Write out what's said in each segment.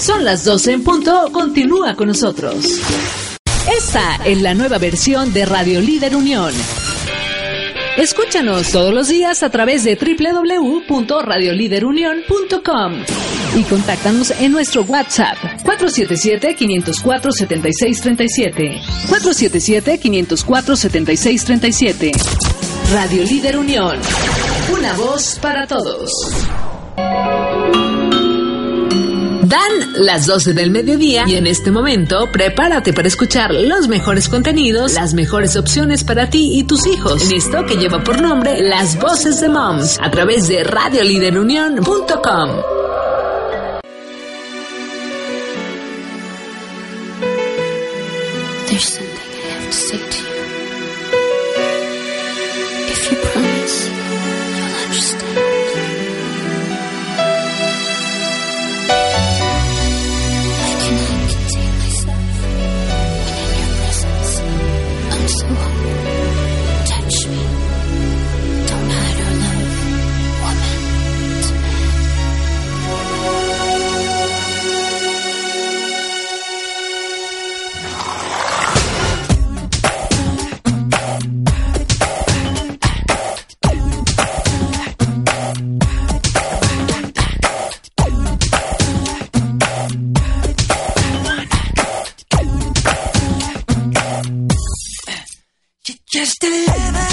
Son las 12 en punto, continúa con nosotros. Esta es la nueva versión de Radio Líder Unión. Escúchanos todos los días a través de www.radioliderunión.com y contáctanos en nuestro WhatsApp 477-504-7637. 477-504-7637. Radio Líder Unión. Una voz para todos. Dan las 12 del mediodía y en este momento prepárate para escuchar los mejores contenidos, las mejores opciones para ti y tus hijos en esto que lleva por nombre Las Voces de Moms a través de radioliderunión.com. just deliver.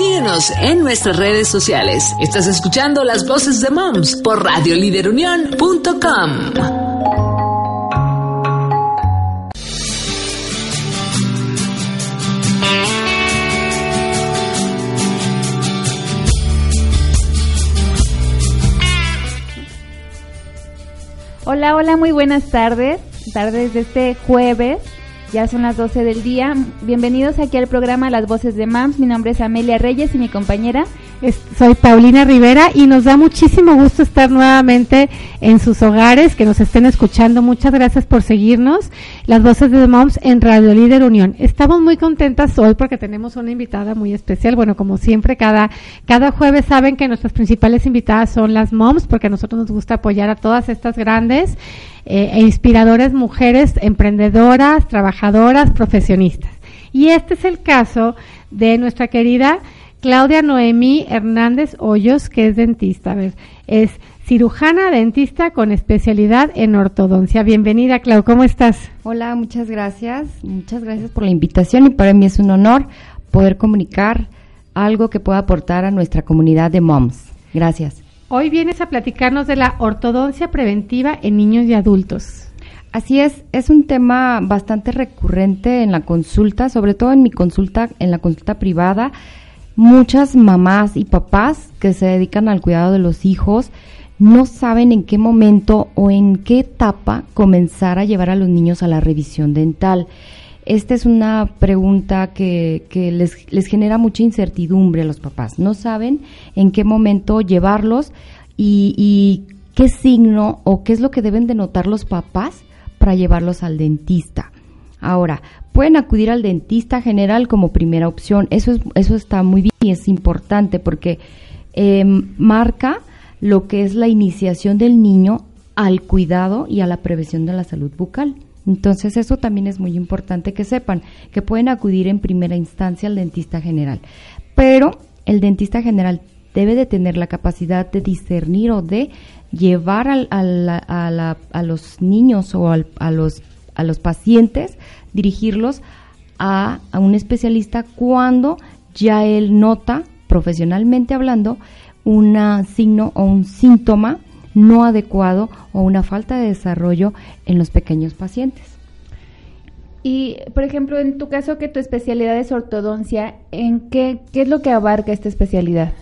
Síguenos en nuestras redes sociales. Estás escuchando las voces de Moms por radioliderunión.com. Hola, hola, muy buenas tardes. Tardes de este jueves. Ya son las 12 del día. Bienvenidos aquí al programa Las Voces de MAMS. Mi nombre es Amelia Reyes y mi compañera soy Paulina Rivera y nos da muchísimo gusto estar nuevamente en sus hogares, que nos estén escuchando. Muchas gracias por seguirnos. Las voces de The Moms en Radio Líder Unión. Estamos muy contentas hoy porque tenemos una invitada muy especial. Bueno, como siempre, cada, cada jueves saben que nuestras principales invitadas son las moms, porque a nosotros nos gusta apoyar a todas estas grandes eh, e inspiradoras mujeres emprendedoras, trabajadoras, profesionistas. Y este es el caso de nuestra querida Claudia Noemí Hernández Hoyos, que es dentista. A ver, es cirujana dentista con especialidad en ortodoncia. Bienvenida, Clau, ¿cómo estás? Hola, muchas gracias. Muchas gracias por la invitación y para mí es un honor poder comunicar algo que pueda aportar a nuestra comunidad de moms. Gracias. Hoy vienes a platicarnos de la ortodoncia preventiva en niños y adultos. Así es, es un tema bastante recurrente en la consulta, sobre todo en mi consulta, en la consulta privada muchas mamás y papás que se dedican al cuidado de los hijos no saben en qué momento o en qué etapa comenzar a llevar a los niños a la revisión dental. Esta es una pregunta que, les, genera mucha incertidumbre a los papás. No saben en qué momento llevarlos y, y qué signo o qué es lo que deben de notar los papás para llevarlos al dentista. Ahora, pueden acudir al dentista general como primera opción. Eso, es, eso está muy bien y es importante porque em, marca lo que es la iniciación del niño al cuidado y a la prevención de la salud bucal. Entonces eso también es muy importante que sepan, que pueden acudir en primera instancia al dentista general. Pero el dentista general debe de tener la capacidad de discernir o de llevar a, a, los niños o a, los, a los pacientes dirigirlos a, un especialista cuando ya él nota, profesionalmente hablando, un signo o un síntoma no adecuado o una falta de desarrollo en los pequeños pacientes. Y, por ejemplo, en tu caso que tu especialidad es ortodoncia, ¿en qué, qué es lo que abarca esta especialidad?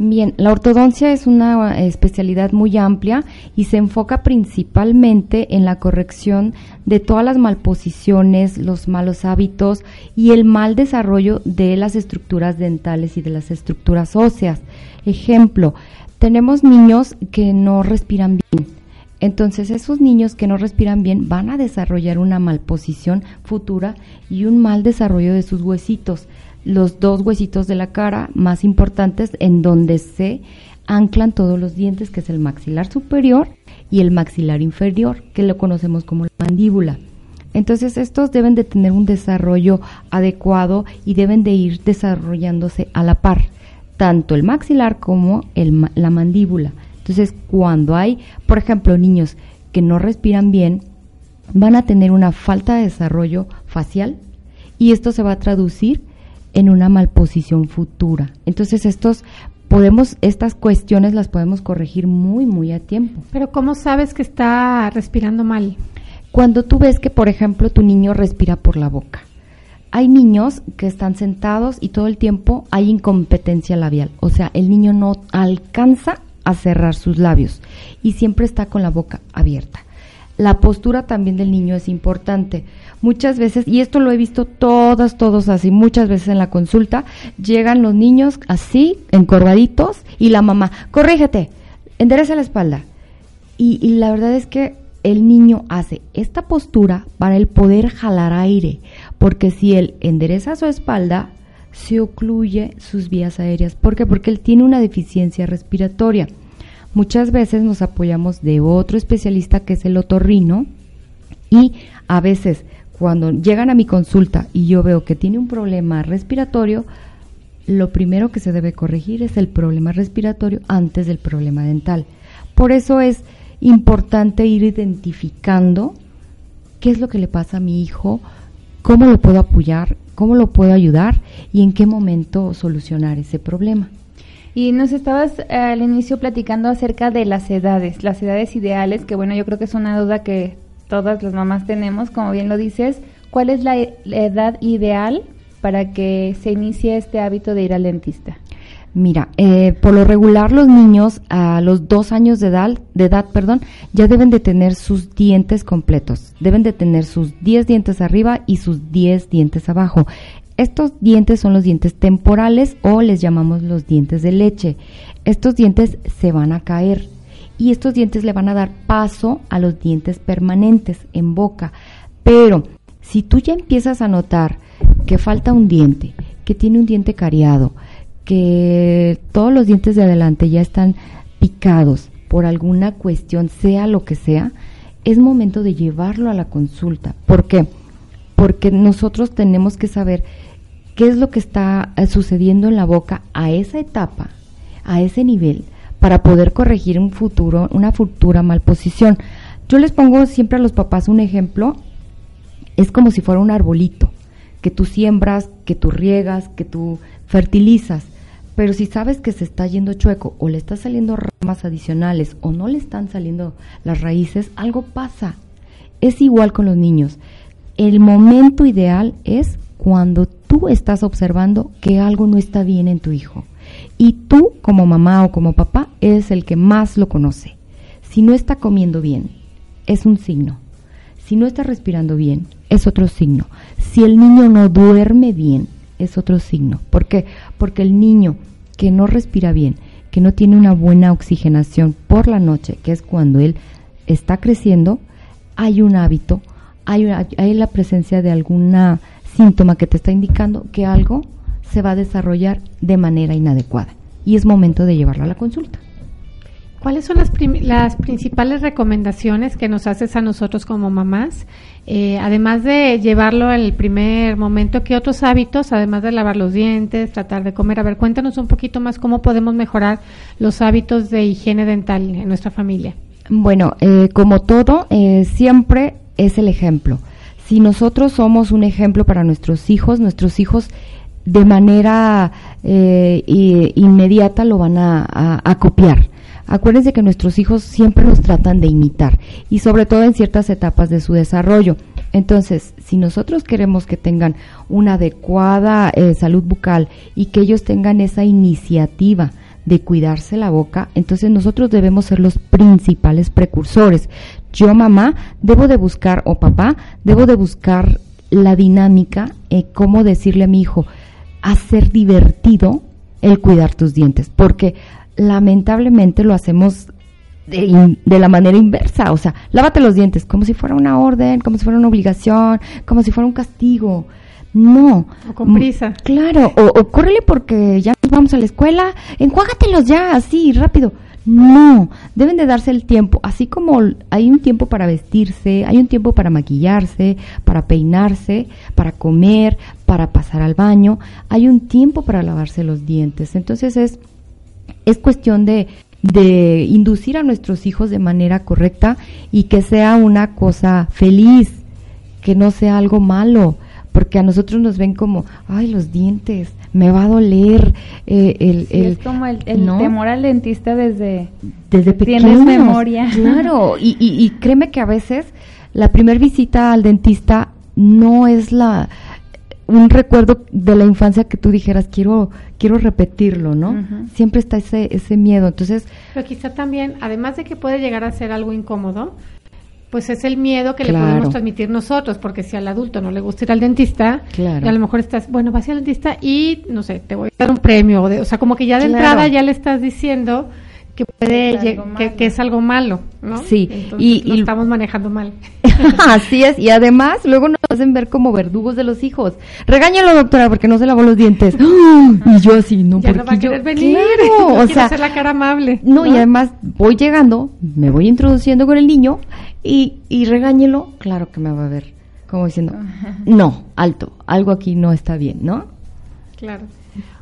Bien, la ortodoncia es una especialidad muy amplia y se enfoca principalmente en la corrección de todas las malposiciones, los malos hábitos y el mal desarrollo de las estructuras dentales y de las estructuras óseas. Ejemplo, tenemos niños que no respiran bien. Entonces esos niños que no respiran bien van a desarrollar una malposición futura y un mal desarrollo de sus huesitos los dos huesitos de la cara más importantes en donde se anclan todos los dientes, que es el maxilar superior y el maxilar inferior, que lo conocemos como la mandíbula. Entonces estos deben de tener un desarrollo adecuado y deben de ir desarrollándose a la par, tanto el maxilar como el, la mandíbula. Entonces cuando hay, por ejemplo, niños que no respiran bien, van a tener una falta de desarrollo facial y esto se va a traducir en una malposición futura. Entonces estos podemos estas cuestiones las podemos corregir muy muy a tiempo. Pero ¿cómo sabes que está respirando mal? Cuando tú ves que por ejemplo tu niño respira por la boca. Hay niños que están sentados y todo el tiempo hay incompetencia labial, o sea, el niño no alcanza a cerrar sus labios y siempre está con la boca abierta. La postura también del niño es importante muchas veces, y esto lo he visto todas, todos así, muchas veces en la consulta, llegan los niños así, encorvaditos, y la mamá, corrígete, endereza la espalda. Y, y la verdad es que el niño hace esta postura para el poder jalar aire, porque si él endereza su espalda, se ocluye sus vías aéreas. ¿Por qué? Porque él tiene una deficiencia respiratoria. Muchas veces nos apoyamos de otro especialista que es el otorrino y a veces cuando llegan a mi consulta y yo veo que tiene un problema respiratorio, lo primero que se debe corregir es el problema respiratorio antes del problema dental. Por eso es importante ir identificando qué es lo que le pasa a mi hijo, cómo lo puedo apoyar, cómo lo puedo ayudar y en qué momento solucionar ese problema. Y nos estabas al inicio platicando acerca de las edades, las edades ideales, que bueno, yo creo que es una duda que todas las mamás tenemos, como bien lo dices. ¿Cuál es la, edad ideal para que se inicie este hábito de ir al dentista? Mira, eh, por lo regular los niños a los dos años de edad, de edad, perdón, ya deben de tener sus dientes completos. Deben de tener sus 10 dientes arriba y sus 10 dientes abajo. Estos dientes son los dientes temporales o les llamamos los dientes de leche. Estos dientes se van a caer y estos dientes le van a dar paso a los dientes permanentes en boca. Pero si tú ya empiezas a notar que falta un diente, que tiene un diente cariado, que todos los dientes de adelante ya están picados por alguna cuestión, sea lo que sea, es momento de llevarlo a la consulta. ¿Por qué? Porque nosotros tenemos que saber qué es lo que está eh, sucediendo en la boca a esa etapa, a ese nivel, para poder corregir un futuro, una futura malposición. Yo les pongo siempre a los papás un ejemplo, es como si fuera un arbolito, que tú siembras, que tú riegas, que tú fertilizas, pero si sabes que se está yendo chueco o le están saliendo ramas adicionales o no le están saliendo las raíces, algo pasa. Es igual con los niños. El momento ideal es cuando tú estás observando que algo no está bien en tu hijo. Y tú, como mamá o como papá, eres el que más lo conoce. Si no está comiendo bien, es un signo. Si no está respirando bien, es otro signo. Si el niño no duerme bien, es otro signo. ¿Por qué? Porque el niño que no respira bien, que no tiene una buena oxigenación por la noche, que es cuando él está creciendo, hay un hábito, hay, hay la presencia de alguna síntoma que te está indicando que algo se va a desarrollar de manera inadecuada y es momento de llevarlo a la consulta. ¿Cuáles son las, las principales recomendaciones que nos haces a nosotros como mamás? Eh, además de llevarlo al primer momento, ¿qué otros hábitos, además de lavar los dientes, tratar de comer? A ver, cuéntanos un poquito más cómo podemos mejorar los hábitos de higiene dental en nuestra familia. Bueno, eh, como todo, eh, siempre es el ejemplo si nosotros somos un ejemplo para nuestros hijos, nuestros hijos de manera eh, inmediata lo van a, copiar. Acuérdense que nuestros hijos siempre nos tratan de imitar y sobre todo en ciertas etapas de su desarrollo. Entonces, si nosotros queremos que tengan una adecuada eh, salud bucal y que ellos tengan esa iniciativa de cuidarse la boca, entonces nosotros debemos ser los principales precursores. Yo, mamá, debo de buscar, o papá, debo de buscar la dinámica, eh, cómo decirle a mi hijo, hacer divertido el cuidar tus dientes, porque lamentablemente lo hacemos de, de, la manera inversa, o sea, lávate los dientes como si fuera una orden, como si fuera una obligación, como si fuera un castigo. No. O con prisa. Claro, o, o córrele porque ya nos vamos a la escuela, enjuágatelos ya, así, rápido. No, deben de darse el tiempo, así como hay un tiempo para vestirse, hay un tiempo para maquillarse, para peinarse, para comer, para pasar al baño, hay un tiempo para lavarse los dientes. Entonces es, es cuestión de, de inducir a nuestros hijos de manera correcta y que sea una cosa feliz, que no sea algo malo porque a nosotros nos ven como, ay, los dientes, me va a doler. Eh, el, el, es como el, temor al dentista desde, desde pequeños. memoria. Claro, y, y, créeme que a veces la primera visita al dentista no es la un recuerdo de la infancia que tú dijeras quiero quiero repetirlo, ¿no? Siempre está ese ese miedo. Entonces, pero quizá también además de que puede llegar a ser algo incómodo, pues es el miedo que le podemos transmitir nosotros, porque si al adulto no le gusta ir al dentista, y a lo mejor estás, bueno, vas al dentista y, no sé, te voy a dar un premio, o, sea, como que ya de entrada ya le estás diciendo que puede que, es algo malo, ¿no? Sí, y, lo estamos manejando mal. Así es, y además luego nos hacen ver como verdugos de los hijos. Regáñalo, doctora, porque no se lavó los dientes. y yo así, no, ya porque yo venir. o sea, hacer la cara amable. No, y además voy llegando, me voy introduciendo con el niño y, y regáñelo, claro que me va a ver como diciendo, no, alto, algo aquí no está bien, ¿no? Claro.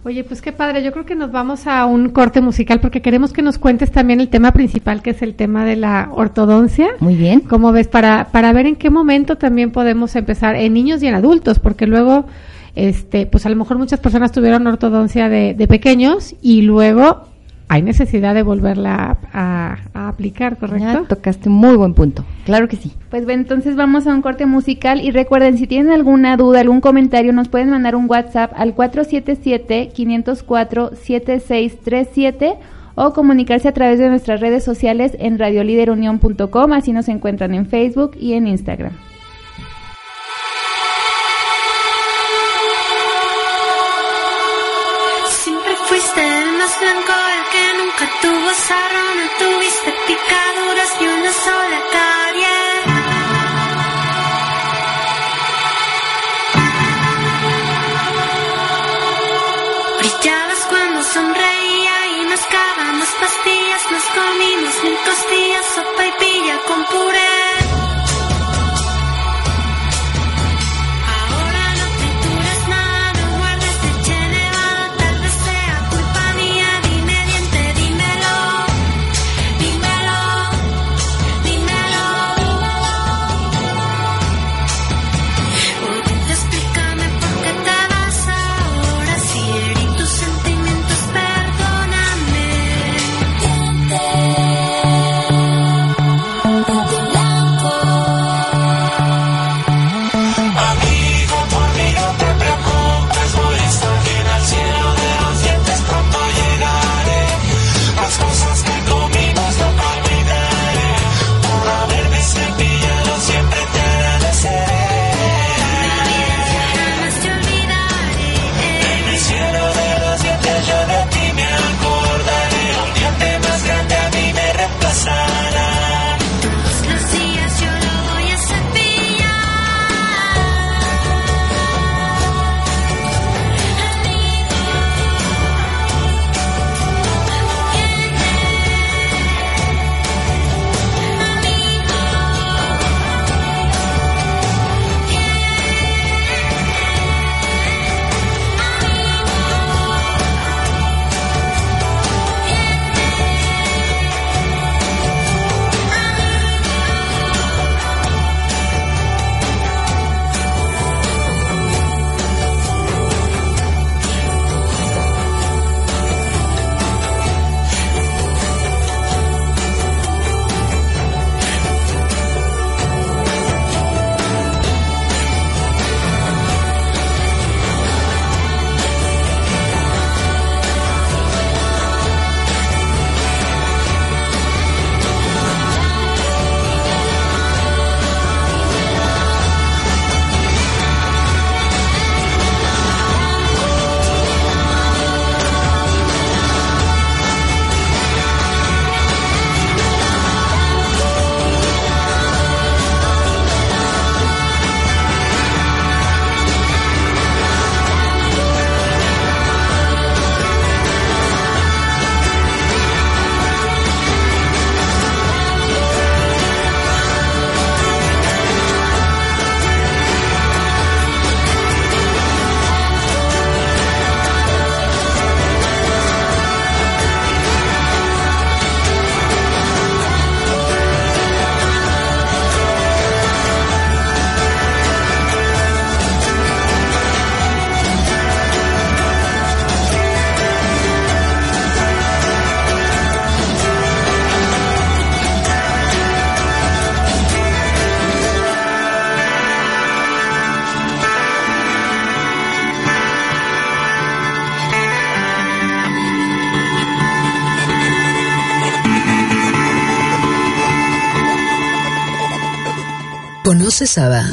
Oye, pues qué padre. Yo creo que nos vamos a un corte musical porque queremos que nos cuentes también el tema principal, que es el tema de la ortodoncia. Muy bien. ¿Cómo ves? Para, para ver en qué momento también podemos empezar en niños y en adultos, porque luego, este, pues a lo mejor muchas personas tuvieron ortodoncia de, de pequeños y luego hay necesidad de volverla a, a aplicar, ¿correcto? Ya tocaste un muy buen punto. Claro que sí. Pues bueno, entonces vamos a un corte musical y recuerden, si tienen alguna duda, algún comentario, nos pueden mandar un WhatsApp al 477-504-7637 o comunicarse a través de nuestras redes sociales en radioliderunión.com, así nos encuentran en Facebook y en Instagram. Tuviste picaduras ni una sola carie. Brillabas cuando sonreía y mascábamos pastillas, nos comimos mil costillas, sopa y pilla con puré. ¿Conoces ABA?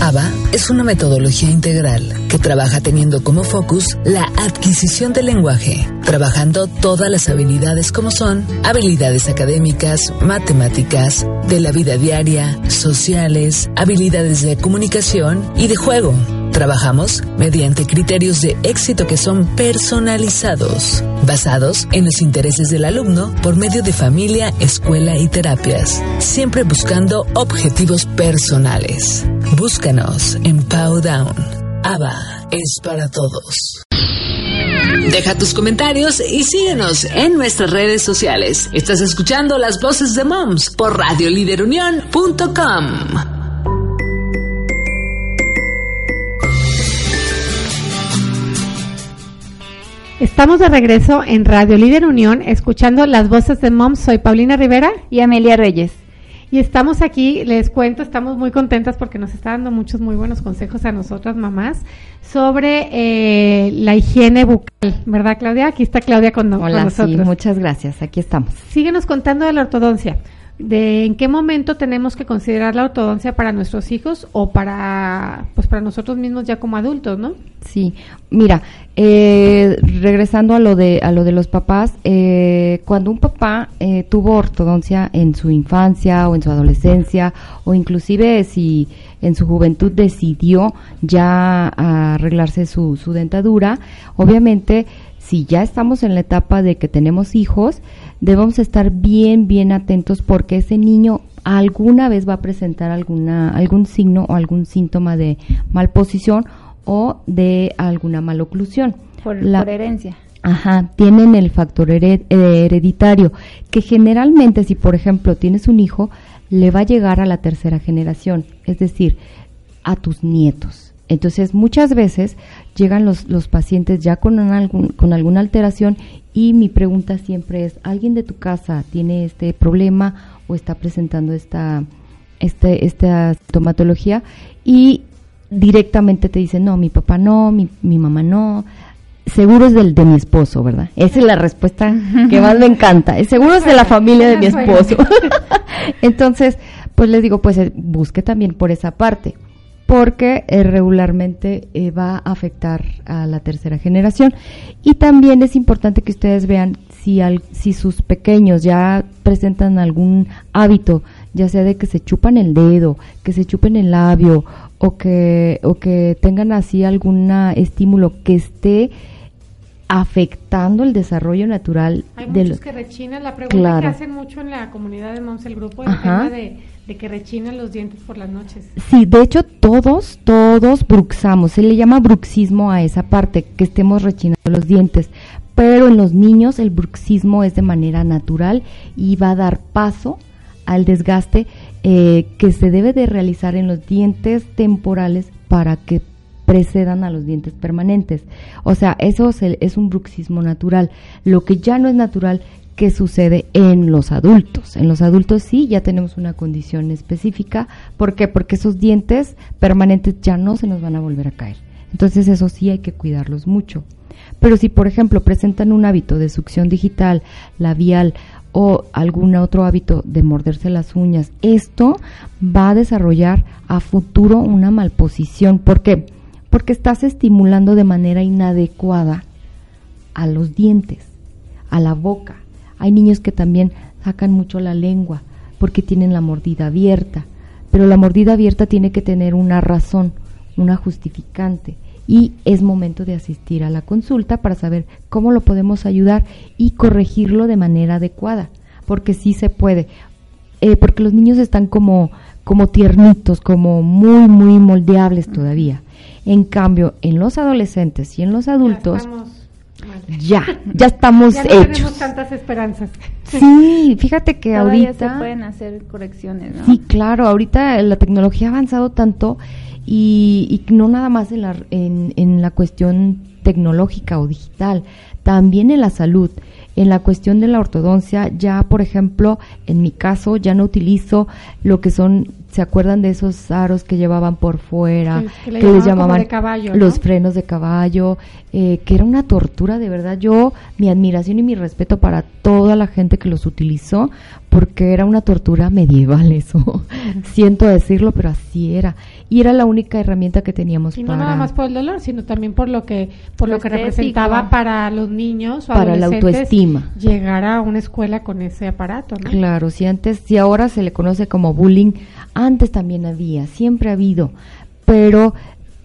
ABA es una metodología integral que trabaja teniendo como focus la adquisición del lenguaje, trabajando todas las habilidades como son habilidades académicas, matemáticas, de la vida diaria, sociales, habilidades de comunicación y de juego. Trabajamos mediante criterios de éxito que son personalizados, basados en los intereses del alumno por medio de familia, escuela y terapias, siempre buscando objetivos personales. Búscanos en Powdown. ABBA es para todos. Deja tus comentarios y síguenos en nuestras redes sociales. Estás escuchando las voces de Moms por radioliderunión.com. Estamos de regreso en Radio Líder Unión escuchando las voces de Moms. Soy Paulina Rivera Y Amelia Reyes. y estamos aquí, les cuento, estamos muy contentas porque nos está dando muchos muy buenos consejos a nosotras mamás sobre eh, la higiene bucal, ¿verdad Claudia? Aquí está Claudia con, con Hola, sí, nosotros. muchas gracias. Aquí estamos. Síguenos contando de la ortodoncia. ¿De en qué momento tenemos que considerar la ortodoncia para nuestros hijos o para pues para nosotros mismos ya como adultos, ¿no? Sí, mira, eh, regresando a lo de a lo de los papás, eh, cuando un papá eh, tuvo ortodoncia en su infancia o en su adolescencia o inclusive si en su juventud decidió ya arreglarse su, su dentadura, obviamente si ya estamos en la etapa de que tenemos hijos, debemos estar bien, bien atentos porque ese niño alguna vez va a presentar alguna, algún signo o algún síntoma de malposición o de alguna maloclusión. Por, La- por herencia. Ajá, tienen el factor hered- eh, hereditario, que generalmente si por ejemplo tienes un hijo, le va a llegar a la tercera generación, es decir, a tus nietos. Entonces muchas veces llegan los, los pacientes ya con, un algún- con alguna alteración y mi pregunta siempre es, ¿alguien de tu casa tiene este problema o está presentando esta, este, esta sintomatología? Y directamente te dicen, no, mi papá no, mi, mi mamá no, seguro es del de mi esposo, ¿verdad? Esa es la respuesta que más me encanta. Es seguro es de la familia de mi esposo. Entonces, pues les digo, pues eh, busque también por esa parte, porque eh, regularmente eh, va a afectar a la tercera generación. Y también es importante que ustedes vean si, al- si sus pequeños ya presentan algún hábito, ya sea de que se chupan el dedo, que se chupen el labio o que, o que tengan así algún estímulo que esté afectando el desarrollo natural Hay de muchos los que rechinan. La pregunta Claro. que hacen mucho en la comunidad de Moms, el grupo, el tema de, de que rechinan los dientes por las noches. Sí, de hecho todos, todos bruxamos, se le llama bruxismo a esa parte, que estemos rechinando los dientes, pero en los niños el bruxismo es de manera natural y va a dar paso al desgaste eh, que se debe de realizar en los dientes temporales para que precedan a los dientes permanentes. O sea, eso se- es un bruxismo natural. Lo que ya no es natural que sucede en los adultos. En los adultos sí ya tenemos una condición específica. ¿Por qué? Porque esos dientes permanentes ya no se nos van a volver a caer. Entonces eso sí hay que cuidarlos mucho. Pero si, por ejemplo, presentan un hábito de succión digital, labial o algún otro hábito de morderse las uñas, esto va a desarrollar a futuro una malposición. ¿Por qué? Porque estás estimulando de manera inadecuada a los dientes, a la boca. Hay niños que también sacan mucho la lengua porque tienen la mordida abierta, pero la mordida abierta tiene que tener una razón, una justificante y es momento de asistir a la consulta para saber cómo lo podemos ayudar y corregirlo de manera adecuada, porque sí se puede, Eh, porque los niños están como, como tiernitos, como muy, muy moldeables todavía. En cambio, en los adolescentes y en los adultos, estamos ya, ya estamos Ya no tenemos hechos. tantas esperanzas. Sí, fíjate que Todavía ahorita... se pueden hacer correcciones, ¿no? Sí, claro, ahorita la tecnología ha avanzado tanto y, y no nada más en la, en, en la cuestión tecnológica o digital, también en la salud. En la cuestión de la ortodoncia, ya por ejemplo, en mi caso, ya no utilizo lo que son, ¿se acuerdan de esos aros que llevaban por fuera? Que- que le les llamaban caballo, los ¿no? frenos de caballo, eh, que era una tortura, de verdad. Yo, mi admiración y mi respeto para toda la gente que los utilizó, porque era una tortura medieval eso. Siento decirlo, pero así era. Y era la única herramienta que teníamos Y no para, nada más por el dolor, sino también por lo que por lo, Lo que representaba para los niños o Para la autoestima. llegar a una escuela con ese aparato, ¿no? Claro, si antes, si ahora se le conoce como bullying, antes también había, siempre ha habido, pero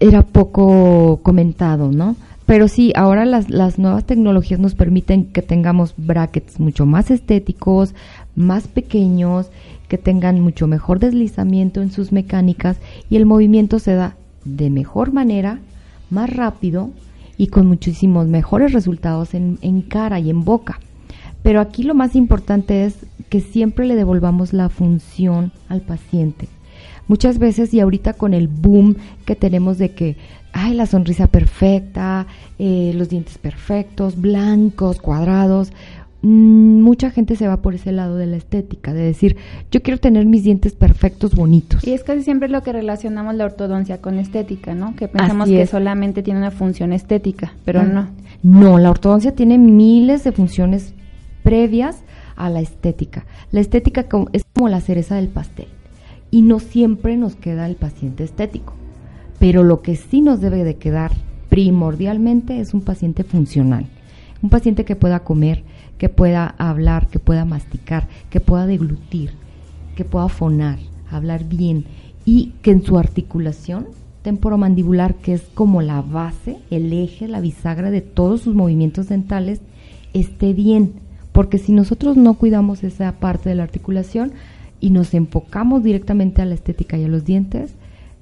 era poco comentado, ¿no? Pero sí, ahora las, las nuevas tecnologías nos permiten que tengamos brackets mucho más estéticos, más pequeños, que tengan mucho mejor deslizamiento en sus mecánicas y el movimiento se da de mejor manera más rápido y con muchísimos mejores resultados en, en cara y en boca. Pero aquí lo más importante es que siempre le devolvamos la función al paciente. Muchas veces y ahorita con el boom que tenemos de que, ay, la sonrisa perfecta, eh, los dientes perfectos, blancos, cuadrados, mm, mucha gente se va por ese lado de la estética, de decir, yo quiero tener mis dientes perfectos, bonitos. Y es casi siempre lo que relacionamos la ortodoncia con estética, ¿no? Que pensamos que solamente tiene una función estética, pero Ah, no. No, la ortodoncia tiene miles de funciones previas a la estética. La estética es como la cereza del pastel y no siempre nos queda el paciente estético. Pero lo que sí nos debe de quedar primordialmente es un paciente funcional. Un paciente que pueda comer, que pueda hablar, que pueda masticar, que pueda deglutir, que pueda fonar, hablar bien y que en su articulación temporomandibular, que es como la base, el eje, la bisagra de todos sus movimientos dentales, esté bien. Porque si nosotros no cuidamos esa parte de la articulación y nos enfocamos directamente a la estética y a los dientes,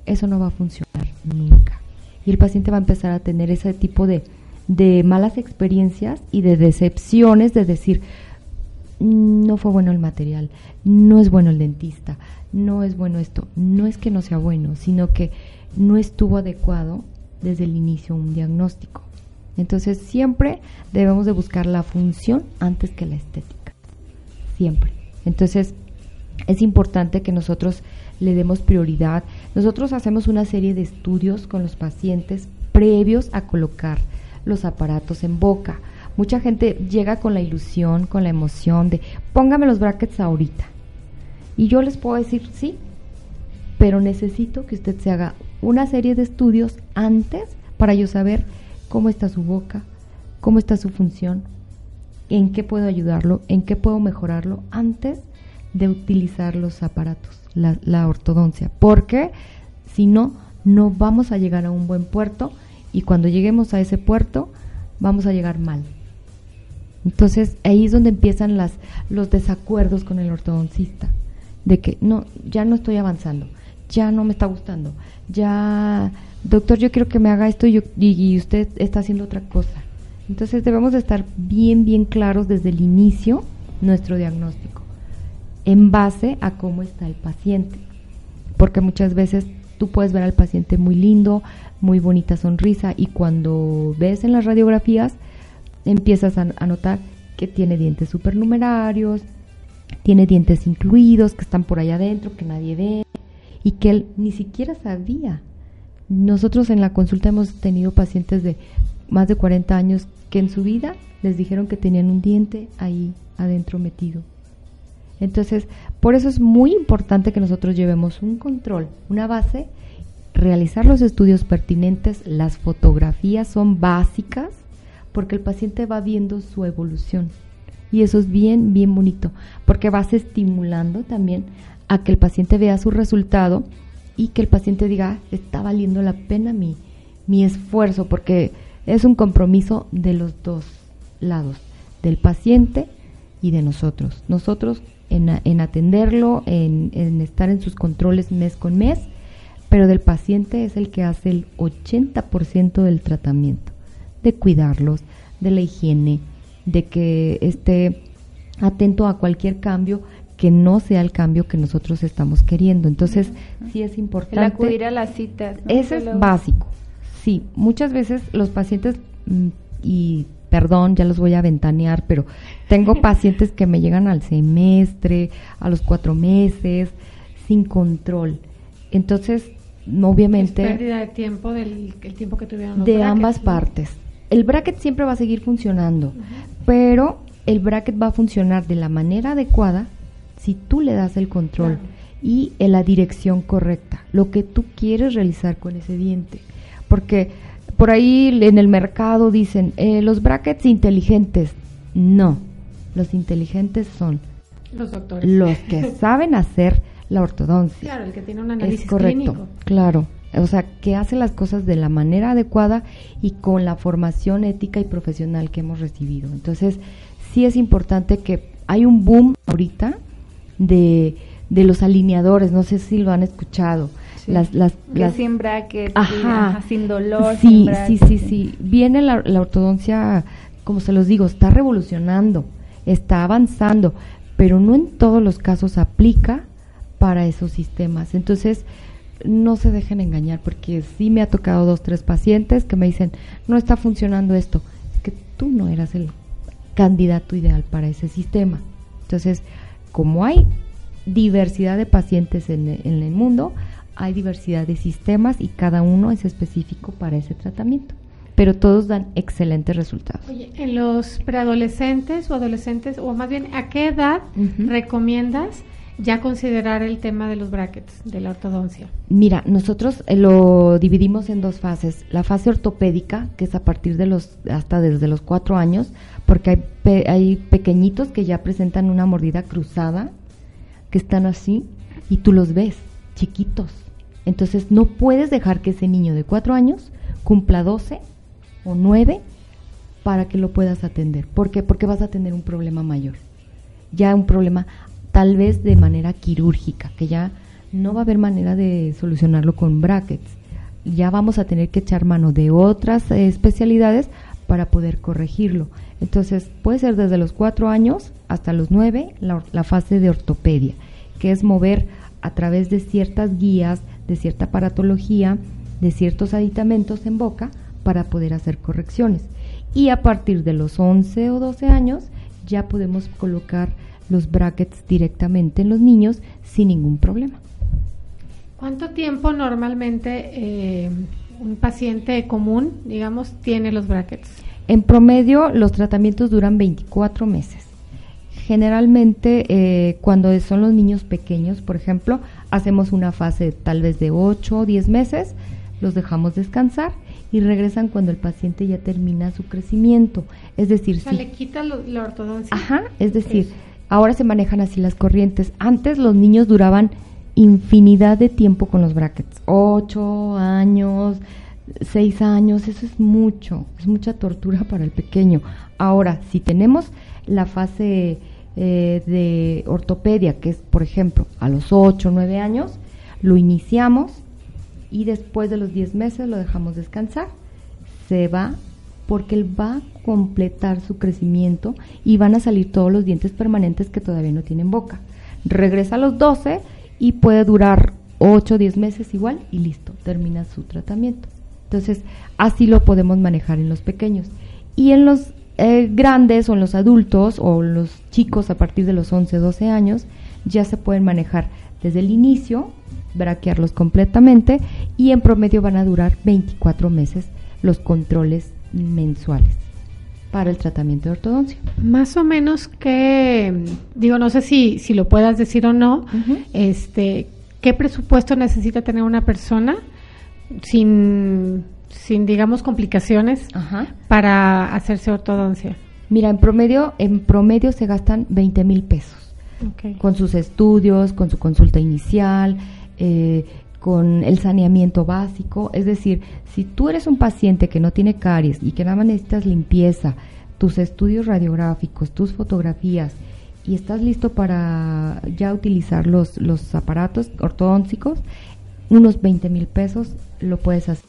eso no va a funcionar nunca. Y el paciente va a empezar a tener ese tipo de, de malas experiencias y de decepciones de decir, "Mm, no fue bueno el material, no es bueno el dentista, no es bueno esto. No es que no sea bueno, sino que no estuvo adecuado desde el inicio un diagnóstico. Entonces siempre debemos de buscar la función antes que la estética. Siempre. Entonces es importante que nosotros le demos prioridad. Nosotros hacemos una serie de estudios con los pacientes previos a colocar los aparatos en boca. Mucha gente llega con la ilusión, con la emoción de póngame los brackets ahorita. Y yo les puedo decir sí, pero necesito que usted se haga una serie de estudios antes para yo saber cómo está su boca, cómo está su función, en qué puedo ayudarlo, en qué puedo mejorarlo antes de utilizar los aparatos, la, ortodoncia, porque si no, no vamos a llegar a un buen puerto y cuando lleguemos a ese puerto vamos a llegar mal. Entonces ahí es donde empiezan las, los desacuerdos con el ortodoncista, de que no, ya no estoy avanzando, ya no me está gustando, ya, doctor, yo quiero que me haga esto y, y- usted está haciendo otra cosa. Entonces debemos de estar bien, bien claros desde el inicio nuestro diagnóstico, en base a cómo está el paciente. Porque muchas veces tú puedes ver al paciente muy lindo, muy bonita sonrisa, y cuando ves en las radiografías, empiezas a, a notar que tiene dientes supernumerarios, tiene dientes incluidos que están por allá adentro, que nadie ve, y que él ni siquiera sabía. Nosotros en la consulta hemos tenido pacientes de más de 40 años que en su vida les dijeron que tenían un diente ahí adentro metido. Entonces, por eso es muy importante que nosotros llevemos un control, una base, realizar los estudios pertinentes, las fotografías son básicas porque el paciente va viendo su evolución. Y eso es bien, bien bonito, porque vas estimulando también a que el paciente vea su resultado y que el paciente diga, "Ah, está valiendo la pena mi, mi esfuerzo, porque es un compromiso de los dos lados, del paciente y de nosotros. Nosotros en, en atenderlo, en, en estar en sus controles mes con mes, pero del paciente es el que hace el 80% del tratamiento, de cuidarlos, de la higiene, de que esté atento a cualquier cambio que no sea el cambio que nosotros estamos queriendo. Entonces, sí es El importante. acudir a las citas. ¿no? Ese es básico. Sí, muchas veces los pacientes, mm, y perdón, ya los voy a ventanear, pero tengo pacientes que me llegan al semestre, a los cuatro meses, sin control. Entonces, Es obviamente, pérdida de tiempo del el tiempo que tuvieron los de brackets, ambas ¿no? partes. El bracket siempre va a seguir funcionando, pero el bracket va a funcionar de la manera adecuada si tú le das el control Claro. y en la dirección correcta, lo que tú quieres realizar con ese diente. Porque por ahí en el mercado dicen, eh, los brackets inteligentes. No, los inteligentes son Los doctores. los que saben hacer la ortodoncia. Claro, el que tiene un análisis Es correcto, clínico. claro. O sea, que hace las cosas de la manera adecuada y con la formación ética y profesional que hemos recibido. Entonces, sí es importante que hay un boom ahorita de, de los alineadores, no sé si lo han escuchado. Las, las, Que las- sin sí, Ajá. ajá, sin dolor. Sí, sin sí, sí, sí. Viene la, la ortodoncia, como se los digo, está revolucionando, está avanzando, pero no en todos los casos aplica para esos sistemas. Entonces, no se dejen engañar, porque sí me ha tocado dos, tres pacientes que me dicen, no está funcionando esto. Es que tú no eras el candidato ideal para ese sistema. Entonces, como hay diversidad de pacientes en, en el mundo, hay diversidad de sistemas y cada uno es específico para ese tratamiento. Pero todos dan excelentes resultados. Oye, en los preadolescentes o adolescentes, o más bien, ¿a qué edad recomiendas ya considerar el tema de los brackets, de la ortodoncia? Mira, nosotros eh, lo dividimos en dos fases. La fase ortopédica, que es a partir de los, hasta desde los cuatro años, porque hay, pe- hay pequeñitos que ya presentan una mordida cruzada, que están así, y tú los ves, chiquitos. Entonces no puedes dejar que ese niño de cuatro años cumpla 12 o 9 para que lo puedas atender. ¿Por qué? Porque vas a tener un problema mayor. Ya un problema tal vez de manera quirúrgica, que ya no va a haber manera de solucionarlo con brackets. Ya vamos a tener que echar mano de otras eh, especialidades para poder corregirlo. Entonces, puede ser desde los cuatro años hasta los nueve la, or- la fase de ortopedia, que es mover a través de ciertas guías, de cierta aparatología, de ciertos aditamentos en boca para poder hacer correcciones. Y a partir de los 11 o 12 años ya podemos colocar los brackets directamente en los niños sin ningún problema. ¿Cuánto tiempo normalmente eh, un paciente común, digamos, tiene los brackets? En promedio, los tratamientos duran 24 meses. Generalmente, eh, cuando son los niños pequeños, por ejemplo, hacemos una fase tal vez de 8 o 10 meses, los dejamos descansar y regresan cuando el paciente ya termina su crecimiento. Es decir, O sea, le quita lo- la ortodoncia. Ajá, es decir, Eso. ahora se manejan así las corrientes. Antes los niños duraban infinidad de tiempo con los brackets, ocho años, seis años, eso es mucho, es mucha tortura para el pequeño. Ahora, si tenemos la fase eh, de ortopedia, que es, por ejemplo, a los ocho, nueve años, lo iniciamos y después de los 10 meses lo dejamos descansar. Se va porque él va a completar su crecimiento y van a salir todos los dientes permanentes que todavía no tienen boca. Regresa a los 12 y puede durar 8 o 10 meses igual y listo, termina su tratamiento. Entonces, así lo podemos manejar en los pequeños. Y en los eh, grandes o en los adultos o los chicos a partir de los 11, 12 años, ya se pueden manejar desde el inicio, braquearlos completamente y en promedio van a durar 24 meses los controles mensuales para el tratamiento de ortodoncia. Más o menos que, digo, no sé si, si lo puedas decir o no, este, ¿qué presupuesto necesita tener una persona sin, sin digamos, complicaciones Ajá. para hacerse ortodoncia? Mira, en promedio, en promedio se gastan 20 mil pesos con sus estudios, con su consulta inicial, eh, con el saneamiento básico. Es decir, si tú eres un paciente que no tiene caries y que nada más necesitas limpieza, tus estudios radiográficos, tus fotografías y estás listo para ya utilizar los, los aparatos ortodónticos, unos 20 mil pesos lo puedes hacer.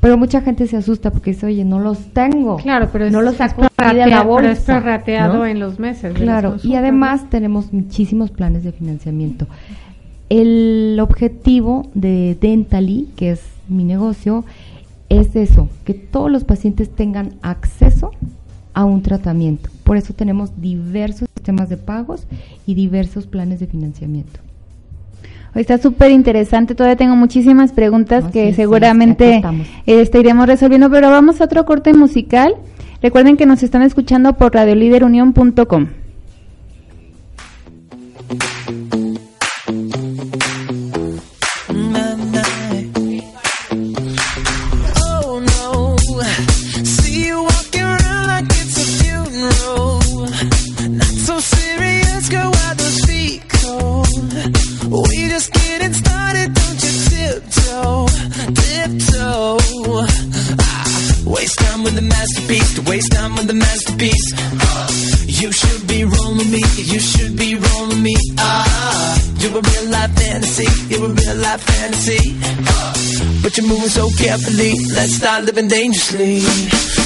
Pero mucha gente se asusta porque dice, oye, no los tengo. Claro, pero es, no los es saco aquí de la bolsa. pero es prorrateado ¿no? en los meses. Claro, y además tenemos muchísimos planes de financiamiento. El objetivo de Dentally, que es mi negocio, es eso, que todos los pacientes tengan acceso a un tratamiento. Por eso tenemos diversos sistemas de pagos y diversos planes de financiamiento. Está súper interesante, todavía tengo muchísimas preguntas que sí, sí, seguramente estamos. este, iremos resolviendo, pero vamos a otro corte musical. Recuerden que nos están escuchando por radioliderunión.com. waste time on the masterpiece. Ah, you should be rolling me, you should be rolling me. Ah, you're a real life fantasy, you're a real life fantasy. Ah, but you're moving so carefully, let's start living dangerously.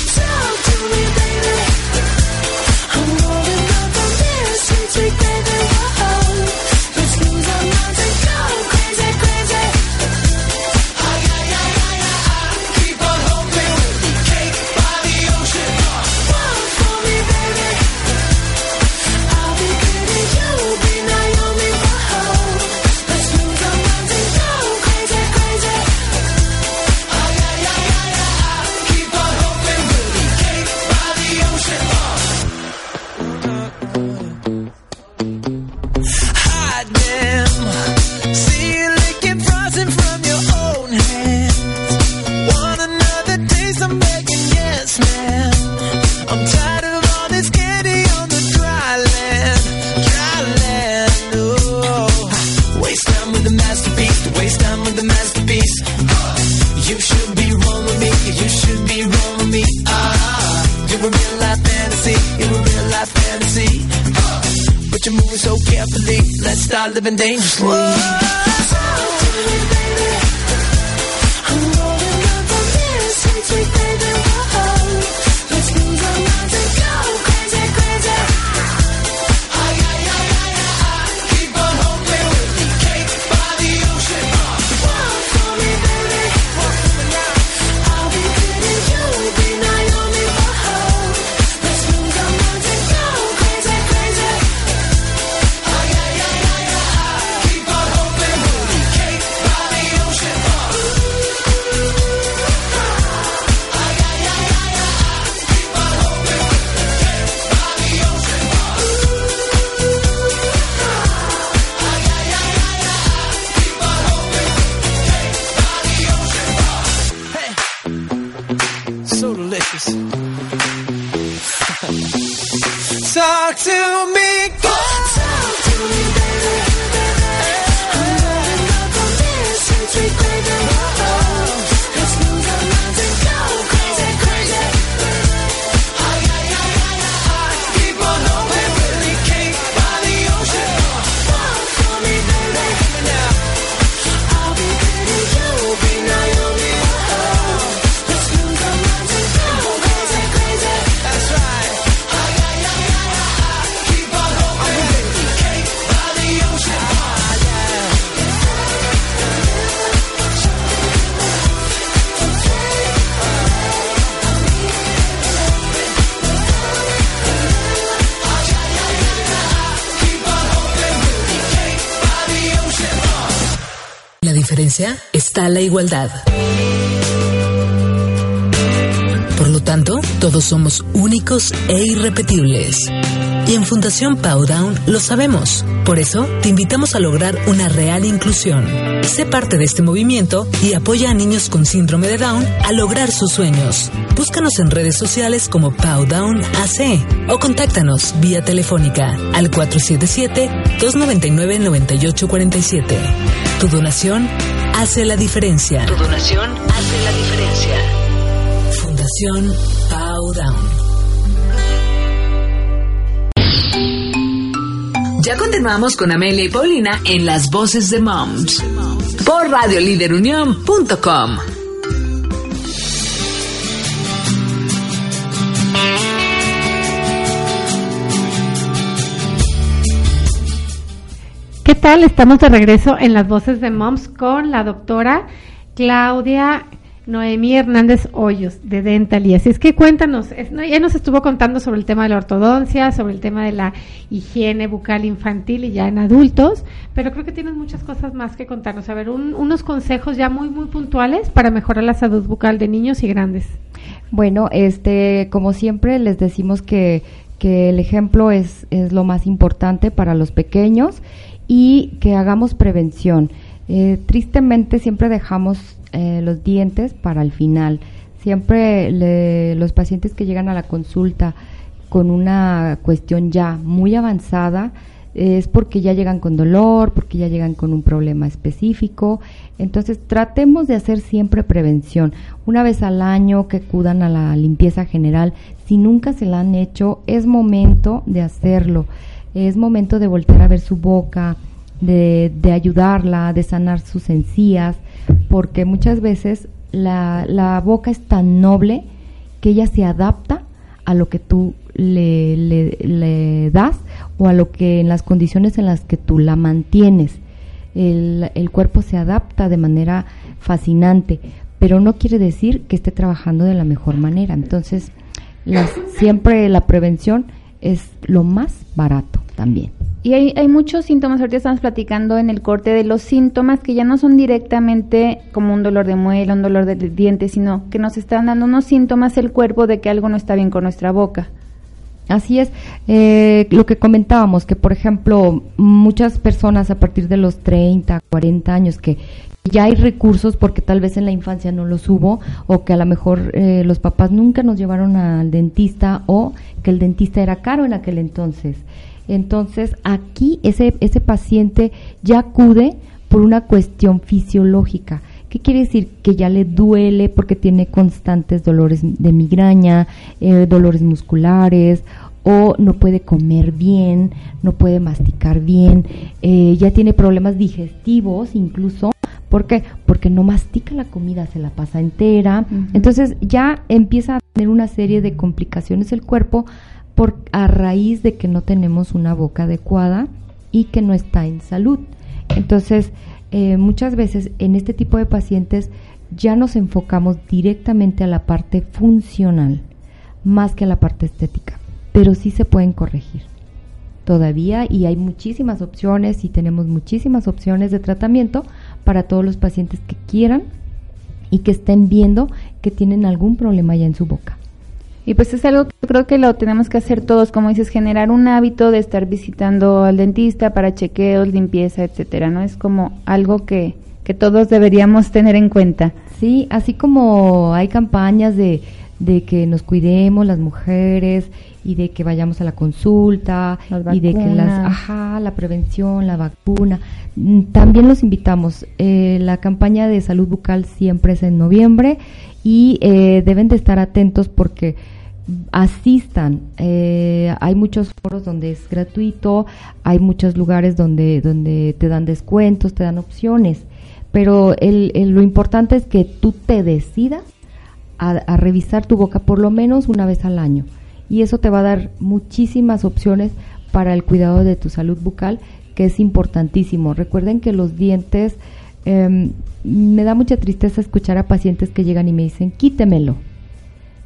been dangerously. Está la igualdad. Por lo tanto, todos somos únicos e irrepetibles. Y en Fundación Powdown lo sabemos. Por eso, te invitamos a lograr una real inclusión. Sé parte de este movimiento y apoya a niños con síndrome de Down a lograr sus sueños. Búscanos en redes sociales como Powdown AC o contáctanos vía telefónica al 477-299-9847. Tu donación hace la diferencia. Tu donación hace la diferencia. Fundación Powdown. Ya continuamos con Amelia y Paulina en Las Voces de Moms por radioliderunión.com. Estamos de regreso en las voces de Moms con la doctora Claudia Noemí Hernández Hoyos de Dental. Y así es que cuéntanos, es- ella nos estuvo contando sobre el tema de la ortodoncia, sobre el tema de la higiene bucal infantil y ya en adultos, pero creo que tienes muchas cosas más que contarnos. A ver, un- unos consejos ya muy, muy puntuales para mejorar la salud bucal de niños y grandes. Bueno, este, como siempre les decimos que, que el ejemplo es, es lo más importante para los pequeños y que hagamos prevención. Eh, tristemente siempre dejamos eh, los dientes para el final. Siempre le- los pacientes que llegan a la consulta con una cuestión ya muy avanzada es porque ya llegan con dolor, porque ya llegan con un problema específico. Entonces tratemos de hacer siempre prevención. Una vez al año que acudan a la limpieza general, si nunca se la han hecho, es momento de hacerlo. Es momento de voltear a ver su boca, de, de ayudarla, de sanar sus encías, porque muchas veces la, la boca es tan noble que ella se adapta a lo que tú le, le- das o a lo que en las condiciones en las que tú la mantienes. El, el cuerpo se adapta de manera fascinante, pero no quiere decir que esté trabajando de la mejor manera. Entonces, siempre la prevención es lo más barato también. Y hay, hay muchos síntomas, ahorita estamos platicando en el corte de los síntomas que ya no son directamente como un dolor de muela, un dolor de dientes, sino que nos están dando unos síntomas el cuerpo de que algo no está bien con nuestra boca. Así es, eh, lo que comentábamos, que por ejemplo, muchas personas a partir de los 30, 40 años, que ya hay recursos porque tal vez en la infancia no los hubo, o que a lo mejor eh, los papás nunca nos llevaron al dentista, o que el dentista era caro en aquel entonces. Entonces, aquí ese, ese paciente ya acude por una cuestión fisiológica. ¿Qué quiere decir? Que ya le duele porque tiene constantes dolores de migraña, eh, dolores musculares, o no puede comer bien, no puede masticar bien, eh, ya tiene problemas digestivos incluso. ¿Por qué? Porque no mastica la comida, se la pasa entera. Entonces ya empieza a tener una serie de complicaciones el cuerpo por, a raíz de que no tenemos una boca adecuada y que no está en salud. Entonces, eh, muchas veces en este tipo de pacientes ya nos enfocamos directamente a la parte funcional más que a la parte estética, pero sí se pueden corregir todavía y hay muchísimas opciones y tenemos muchísimas opciones de tratamiento para todos los pacientes que quieran y que estén viendo que tienen algún problema ya en su boca. Y pues es algo que yo creo que lo tenemos que hacer todos, como dices, generar un hábito de estar visitando al dentista para chequeos, limpieza, etcétera, ¿no? Es como algo que, que todos deberíamos tener en cuenta. Sí, así como hay campañas de, de que nos cuidemos las mujeres y de que vayamos a la consulta y de que las, ajá, la prevención, la vacuna, mm, también los invitamos. Eh, la campaña de salud bucal siempre es en noviembre y eh, deben de estar atentos porque asistan. Eh, hay muchos foros donde es gratuito, hay muchos lugares donde, donde te dan descuentos, te dan opciones, pero el, el- lo importante es que tú te decidas a, a revisar tu boca por lo menos una vez al año y eso te va a dar muchísimas opciones para el cuidado de tu salud bucal que es importantísimo. Recuerden que los dientes, em, me da mucha tristeza escuchar a pacientes que llegan y me dicen, quítemelo.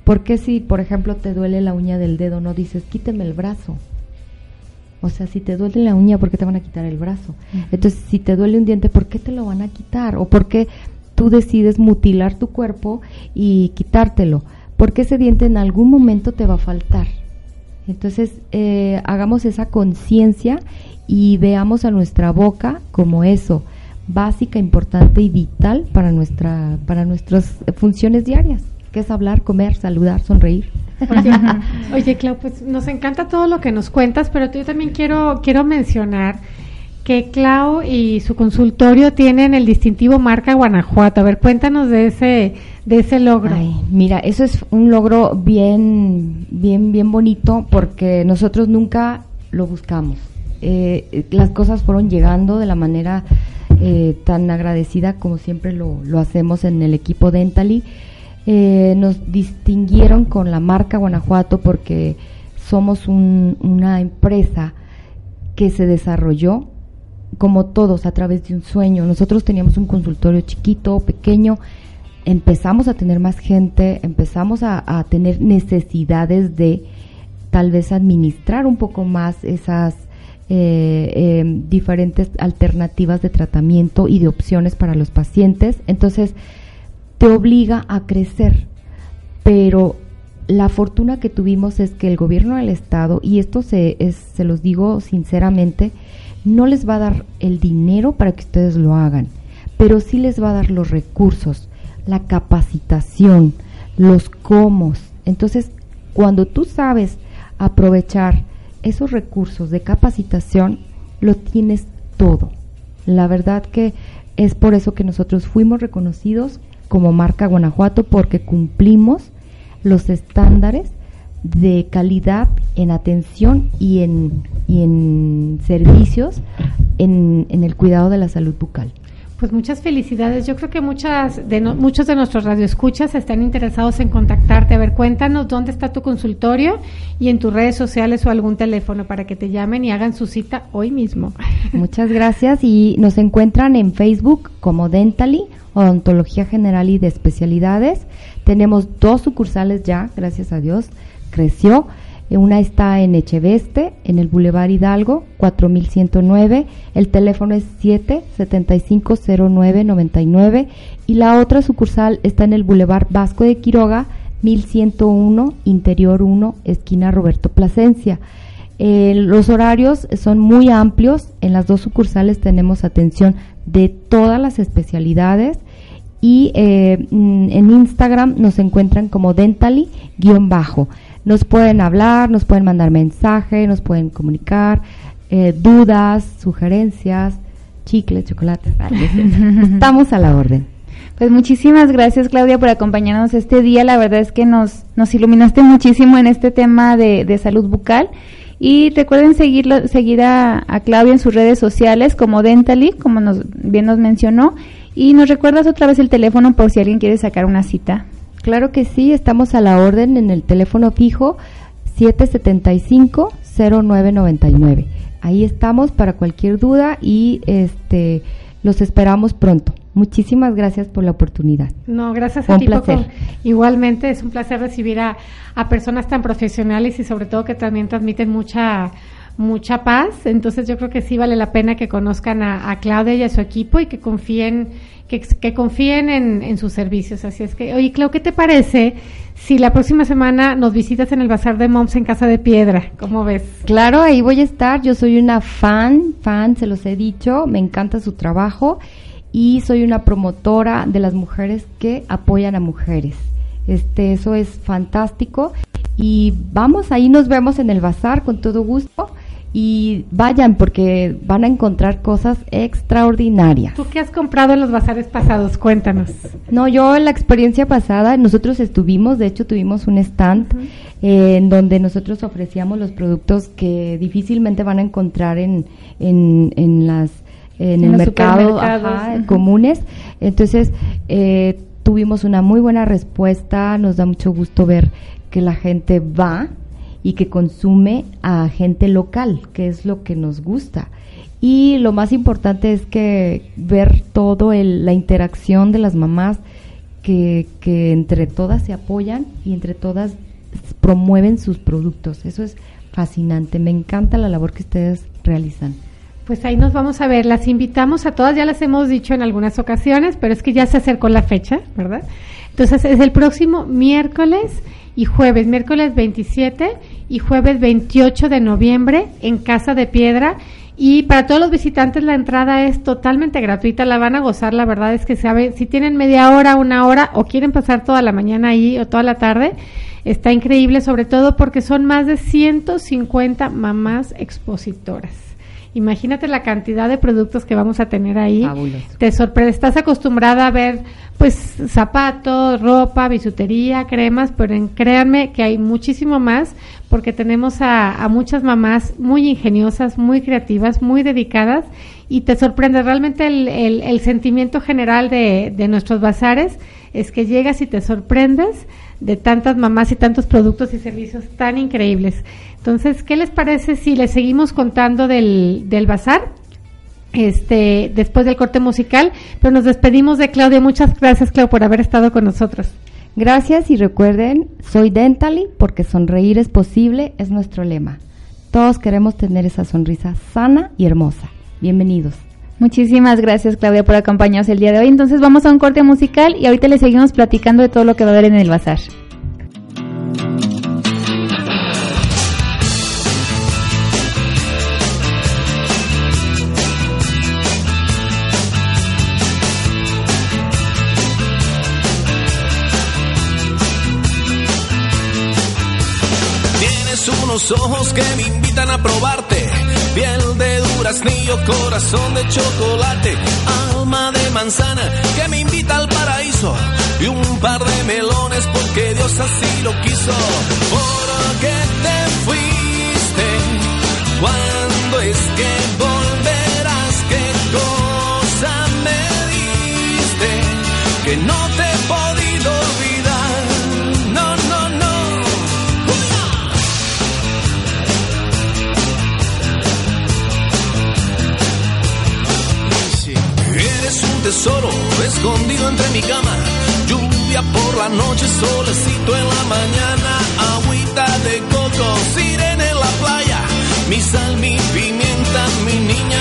¿Por qué si, por ejemplo, te duele la uña del dedo, no dices, quíteme el brazo? O sea, si te duele la uña, ¿por qué te van a quitar el brazo? Entonces, si te duele un diente, ¿por qué te lo van a quitar? ¿O por qué tú decides mutilar tu cuerpo y quitártelo? Porque ese diente en algún momento te va a faltar. Entonces, eh, hagamos esa conciencia y veamos a nuestra boca como eso, básica, importante y vital para, nuestra, para nuestras funciones diarias, que es hablar, comer, saludar, sonreír. Oye, oye, Clau, pues nos encanta todo lo que nos cuentas, pero yo también quiero, quiero mencionar que Clau y su consultorio tienen el distintivo marca Guanajuato. A ver, cuéntanos de ese, de ese logro. Ay, mira, eso es un logro bien, bien, bien bonito porque nosotros nunca lo buscamos. Eh, las cosas fueron llegando de la manera eh, tan agradecida como siempre lo, lo hacemos en el equipo Dentally. Eh, nos distinguieron con la marca Guanajuato porque somos un- una empresa que se desarrolló como todos a través de un sueño. Nosotros teníamos un consultorio chiquito, pequeño, empezamos a tener más gente, empezamos a, tener necesidades de tal vez administrar un poco más esas eh, eh, diferentes alternativas de tratamiento y de opciones para los pacientes. Entonces, te obliga a crecer, pero la fortuna que tuvimos es que el gobierno del estado, y esto se, es- se los digo sinceramente, no les va a dar el dinero para que ustedes lo hagan, pero sí les va a dar los recursos, la capacitación, los cómo. Entonces, cuando tú sabes aprovechar esos recursos de capacitación, lo tienes todo. La verdad que es por eso que nosotros fuimos reconocidos como marca Guanajuato porque cumplimos los estándares de calidad en atención y en, y en servicios en, en el cuidado de la salud bucal. Pues muchas felicidades. Yo creo que muchas de no- muchos de nuestros radioescuchas están interesados en contactarte. A ver, cuéntanos dónde está tu consultorio y en tus redes sociales o algún teléfono para que te llamen y hagan su cita hoy mismo. Muchas gracias y nos encuentran en Facebook como Dentally, Odontología General y de Especialidades. Tenemos dos sucursales ya, gracias a Dios, creció. Eh, Una está en Echeveste, en el Boulevard Hidalgo, 4109. El teléfono es 7750999 y la otra sucursal está en el Boulevard Vasco de Quiroga, 1101, Interior 1, esquina Roberto Plasencia. Eh, los horarios son muy amplios. En las dos sucursales tenemos atención de todas las especialidades. Y eh, mm, en Instagram nos encuentran como dentally-bajo. Nos pueden hablar, nos pueden mandar mensaje, nos pueden comunicar, eh, dudas, sugerencias, no sé. Estamos a la orden. Pues muchísimas gracias Claudia por acompañarnos este día. La verdad es que nos, nos iluminaste muchísimo en este tema de, de salud bucal. Y recuerden seguirlo, seguir a, a Claudia en sus redes sociales como Dentally, como nos, bien nos mencionó. Y nos recuerdas otra vez el teléfono por si alguien quiere sacar una cita. Claro que sí, estamos a la orden en el teléfono fijo 775-0999. Ahí estamos para cualquier duda y este los esperamos pronto. Muchísimas gracias por la oportunidad. No, gracias a un ti, placer. Igualmente es un placer recibir a, a personas tan profesionales y sobre todo que también transmiten mucha mucha paz. Entonces yo creo que sí vale la pena que conozcan a, a Claudia y a su equipo y que confíen que, confíen en, en sus servicios. Así es que, oye, Clau, ¿qué te parece si la próxima semana nos visitas en el Bazar de Moms en Casa de Piedra? ¿Cómo ves? Claro, ahí voy a estar. Yo soy una fan, fan, se los he dicho. Me encanta su trabajo y soy una promotora de las mujeres que apoyan a mujeres. Este, eso es fantástico. Y vamos, ahí nos vemos en el bazar con todo gusto. Y vayan porque van a encontrar cosas extraordinarias. ¿Tú qué has comprado en los bazares pasados? Cuéntanos. No, yo en la experiencia pasada, nosotros estuvimos, de hecho tuvimos un stand eh, en donde nosotros ofrecíamos los productos que difícilmente van a encontrar en, en, en las en, En el mercado comunes. Entonces, eh, tuvimos una muy buena respuesta, nos da mucho gusto ver que la gente va y que consume a gente local, que es lo que nos gusta. Y lo más importante es que ver todo el- la interacción de las mamás que, que entre todas se apoyan y entre todas promueven sus productos. Eso es fascinante. Me encanta la labor que ustedes realizan. Pues ahí nos vamos a ver. Las invitamos a todas, ya las hemos dicho en algunas ocasiones, pero es que ya se acercó la fecha, ¿verdad? Entonces es el próximo miércoles y jueves, miércoles 27 y jueves 28 de noviembre en Casa de Piedra. Y para todos los visitantes la entrada es totalmente gratuita, la van a gozar, la verdad es que sabe, si tienen media hora, una hora o quieren pasar toda la mañana ahí o toda la tarde, está increíble, sobre todo porque son más de 150 mamás expositoras. Imagínate la cantidad de productos que vamos a tener ahí. Fabuloso. Te sorprende, estás acostumbrada a ver pues zapatos, ropa, bisutería, cremas, pero en- créanme que hay muchísimo más porque tenemos a, a muchas mamás muy ingeniosas, muy creativas, muy dedicadas y te sorprende realmente el, sentimiento general de, de nuestros bazares es que llegas y te sorprendes de tantas mamás y tantos productos y servicios tan increíbles. Entonces, ¿qué les parece si les seguimos contando del, del bazar? Este, después del corte musical, pero nos despedimos de Claudia. Muchas gracias, Clau, por haber estado con nosotros. Gracias y recuerden, soy Dentally porque sonreír es posible, es nuestro lema. Todos queremos tener esa sonrisa sana y hermosa. Bienvenidos. Muchísimas gracias Claudia por acompañarnos el día de hoy. Entonces vamos a un corte musical y ahorita le seguimos platicando de todo lo que va a haber en el bazar. Ojos que me invitan a probarte. Piel de duraznillo, corazón de chocolate. Alma de manzana que me invita al paraíso. Y un par de melones porque Dios así lo quiso. Por qué te fuiste? ¿Cuándo es que volverás? ¿Qué cosa me diste? Que no te tesoro escondido entre mi cama. Lluvia por la noche, solecito en la mañana. Agüita de coco, sirena en la playa. Mi sal, mi pimienta, mi niña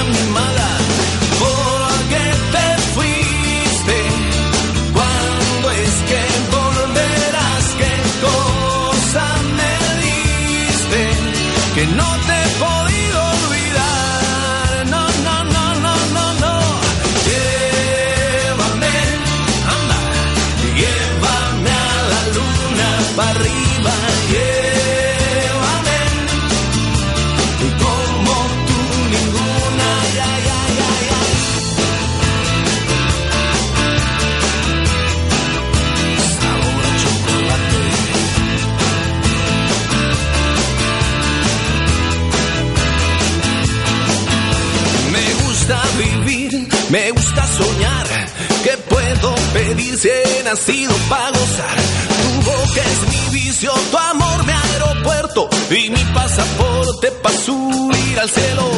nacido para gozar? Tu boca es mi vicio, tu amor mi aeropuerto y mi pasaporte para subir al cielo.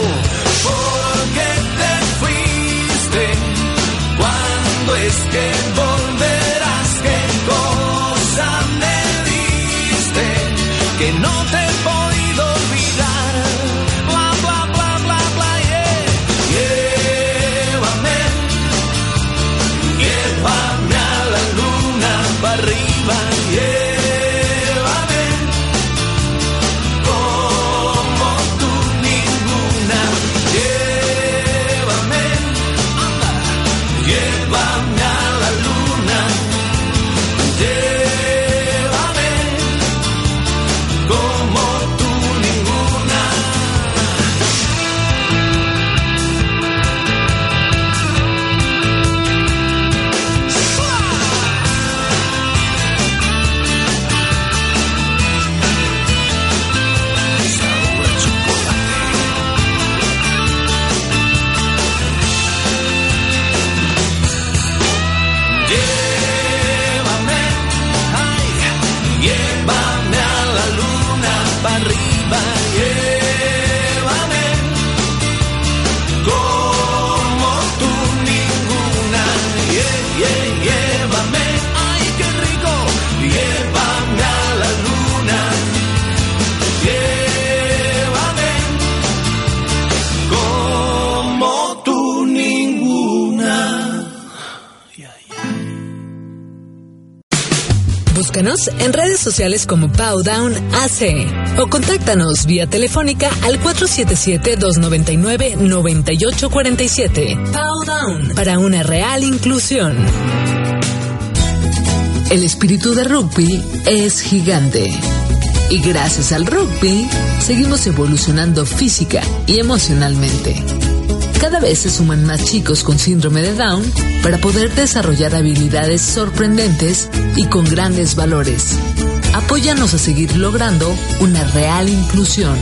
En redes sociales como Powdown AC o contáctanos vía telefónica al 477-299-9847. Powdown para una real inclusión. El espíritu de rugby es gigante. Y gracias al rugby, seguimos evolucionando física y emocionalmente. Cada vez se suman más chicos con síndrome de Down para poder desarrollar habilidades sorprendentes y con grandes valores. Apóyanos a seguir logrando una real inclusión,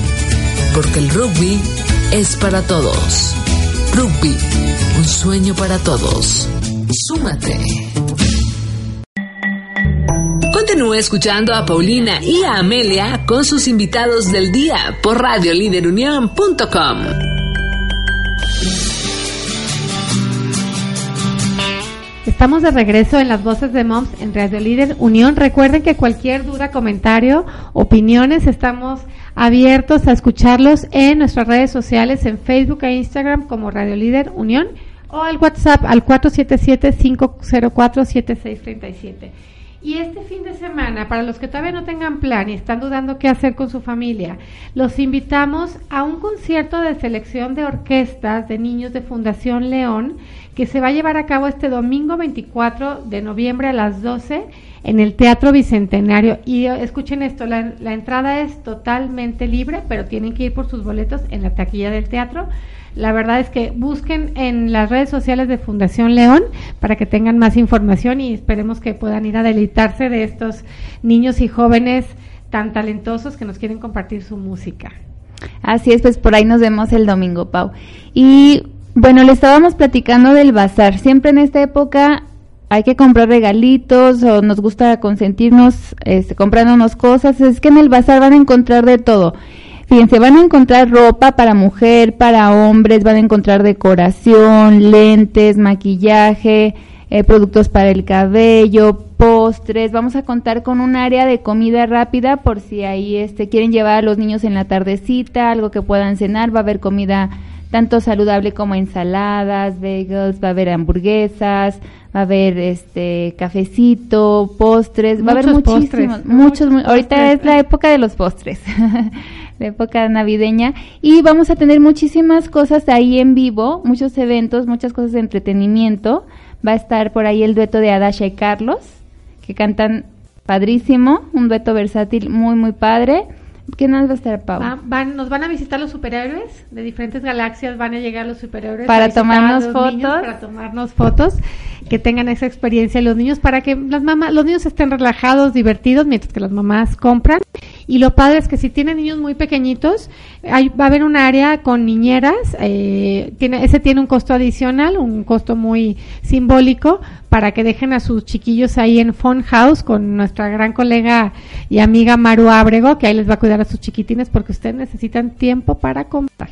porque el rugby es para todos. Rugby, un sueño para todos. Súmate. Continúe escuchando a Paulina y a Amelia con sus invitados del día por radioliderunión.com. Estamos de regreso en las voces de Moms en Radio Líder Unión. Recuerden que cualquier duda, comentario, opiniones, estamos abiertos a escucharlos en nuestras redes sociales, en Facebook e Instagram como Radio Líder Unión o al WhatsApp al 477-504-7637. Y este fin de semana, para los que todavía no tengan plan y están dudando qué hacer con su familia, los invitamos a un concierto de selección de orquestas de niños de Fundación León que se va a llevar a cabo este domingo 24 de noviembre a las 12 en el Teatro Bicentenario. Y eh, escuchen esto, la, la entrada es totalmente libre, pero tienen que ir por sus boletos en la taquilla del teatro. La verdad es que busquen en las redes sociales de Fundación León para que tengan más información y esperemos que puedan ir a deleitarse de estos niños y jóvenes tan talentosos que nos quieren compartir su música. Así es, pues por ahí nos vemos el domingo, Pau. Y bueno, le estábamos platicando del bazar. Siempre en esta época hay que comprar regalitos o nos gusta consentirnos este, comprándonos cosas. Es que en el bazar van a encontrar de todo. Fíjense, van a encontrar ropa para mujer, para hombres, van a encontrar decoración, lentes, maquillaje, eh, productos para el cabello, postres. Vamos a contar con un área de comida rápida por si ahí este, quieren llevar a los niños en la tardecita, algo que puedan cenar. Va a haber comida tanto saludable como ensaladas, bagels, va a haber hamburguesas, va a haber este cafecito, postres, va a haber Muchos muchísimos, postres, muchos, mu- muchos ahorita es la época de los postres. la época navideña y vamos a tener muchísimas cosas ahí en vivo, muchos eventos, muchas cosas de entretenimiento. Va a estar por ahí el dueto de Adasha y Carlos, que cantan padrísimo, un dueto versátil muy muy padre. ¿Qué más va a estar, Pau? Va- van- nos van a visitar los superhéroes de diferentes galaxias, van a llegar los superhéroes Para tomarnos niños, fotos. para tomarnos fotos, que tengan esa experiencia los niños, para que las mamás, los niños estén relajados, divertidos, mientras que las mamás compran. Y lo padre es que si tienen niños muy pequeñitos, hay, va a haber un área con niñeras, eh, tiene, ese tiene un costo adicional, un costo muy simbólico, para que dejen a sus chiquillos ahí en Fun House con nuestra gran colega y amiga Maru Ábrego, que ahí les va a cuidar a sus chiquitines porque ustedes necesitan tiempo para comprar.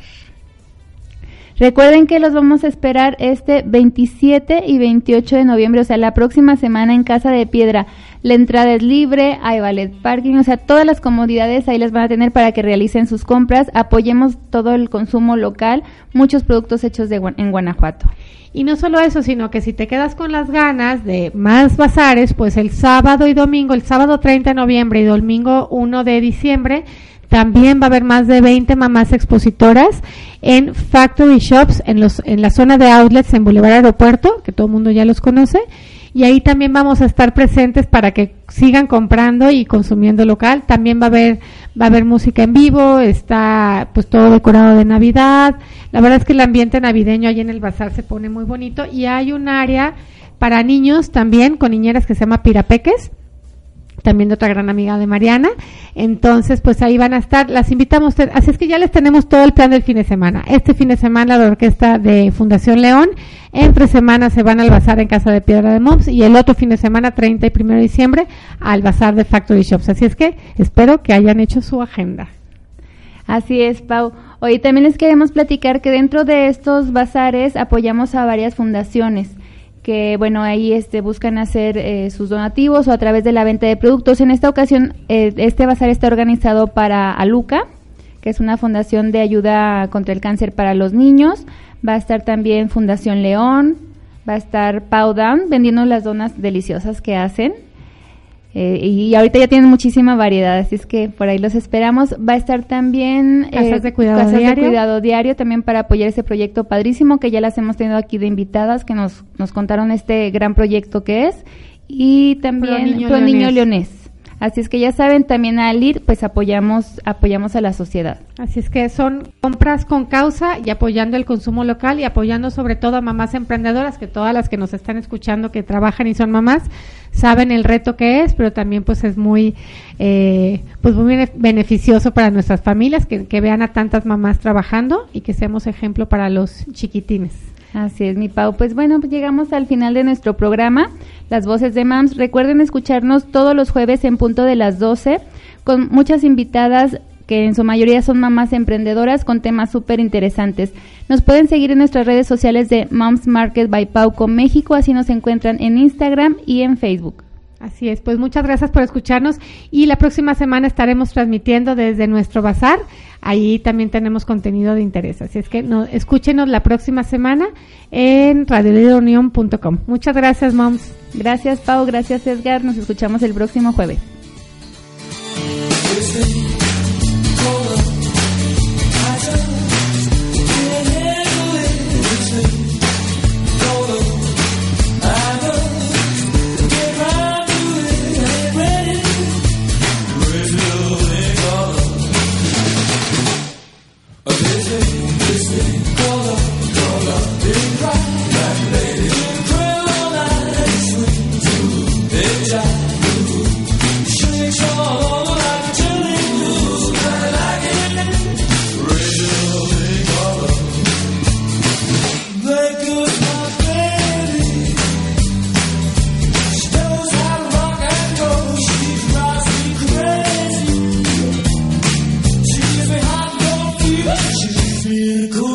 Recuerden que los vamos a esperar este 27 y 28 de noviembre, o sea, la próxima semana en Casa de Piedra. La entrada es libre, hay ballet parking, o sea, todas las comodidades ahí las van a tener para que realicen sus compras. Apoyemos todo el consumo local, muchos productos hechos de, en Guanajuato. Y no solo eso, sino que si te quedas con las ganas de más bazares, pues el sábado y domingo, el sábado 30 de noviembre y domingo 1 de diciembre, también va a haber más de 20 mamás expositoras en Factory Shops, en, los, en la zona de outlets en Boulevard Aeropuerto, que todo el mundo ya los conoce. Y ahí también vamos a estar presentes para que sigan comprando y consumiendo local. También va a haber, va a haber música en vivo, está pues todo decorado de Navidad. La verdad es que el ambiente navideño ahí en el bazar se pone muy bonito y hay un área para niños también con niñeras que se llama Pirapeques también de otra gran amiga de Mariana. Entonces, pues ahí van a estar, las invitamos. Así es que ya les tenemos todo el plan del fin de semana. Este fin de semana la orquesta de Fundación León, entre semanas se van al bazar en Casa de Piedra de Moms y el otro fin de semana, 30 y 1 de diciembre, al bazar de Factory Shops. Así es que espero que hayan hecho su agenda. Así es, Pau. Hoy también les queremos platicar que dentro de estos bazares apoyamos a varias fundaciones que, bueno, ahí este, buscan hacer eh, sus donativos o a través de la venta de productos. En esta ocasión, eh, este bazar está organizado para Aluca, que es una fundación de ayuda contra el cáncer para los niños. Va a estar también Fundación León, va a estar Pau Down vendiendo las donas deliciosas que hacen. Eh, y ahorita ya tienen muchísima variedad, así es que por ahí los esperamos. Va a estar también eh, Casas de cuidado casas diario. de cuidado diario también para apoyar ese proyecto padrísimo que ya las hemos tenido aquí de invitadas que nos, nos contaron este gran proyecto que es. Y también Pro Niño Pro Niño Leonés. Así es que ya saben, también al ir, pues apoyamos, apoyamos a la sociedad. Así es que son compras con causa y apoyando el consumo local y apoyando sobre todo a mamás emprendedoras, que todas las que nos están escuchando que trabajan y son mamás saben el reto que es, pero también pues es muy, eh, pues muy bene- beneficioso para nuestras familias que vean a tantas mamás trabajando y que seamos ejemplo para los chiquitines. Así es, mi Pau. Pues bueno, pues llegamos al final de nuestro programa, Las Voces de Mams. Recuerden escucharnos todos los jueves en punto de las 12, con muchas invitadas que en su mayoría son mamás emprendedoras con temas súper interesantes. Nos pueden seguir en nuestras redes sociales de Moms Market by Pauco México, así nos encuentran en Instagram y en Facebook. Así es, pues muchas gracias por escucharnos y la próxima semana estaremos transmitiendo desde nuestro bazar. Ahí también tenemos contenido de interés. Así es que no, escúchenos la próxima semana en radiolidreunión.com. Muchas gracias, moms. Gracias, Pau. Gracias, Edgar. Nos escuchamos el próximo jueves. Circo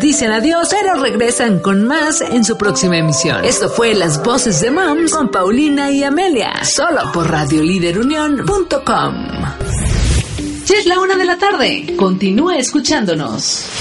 dicen adiós, pero regresan con más en su próxima emisión. Esto fue Las Voces de Moms con Paulina y Amelia, solo por radioliderunión.com. Ya es la una de la tarde. Continúa escuchándonos.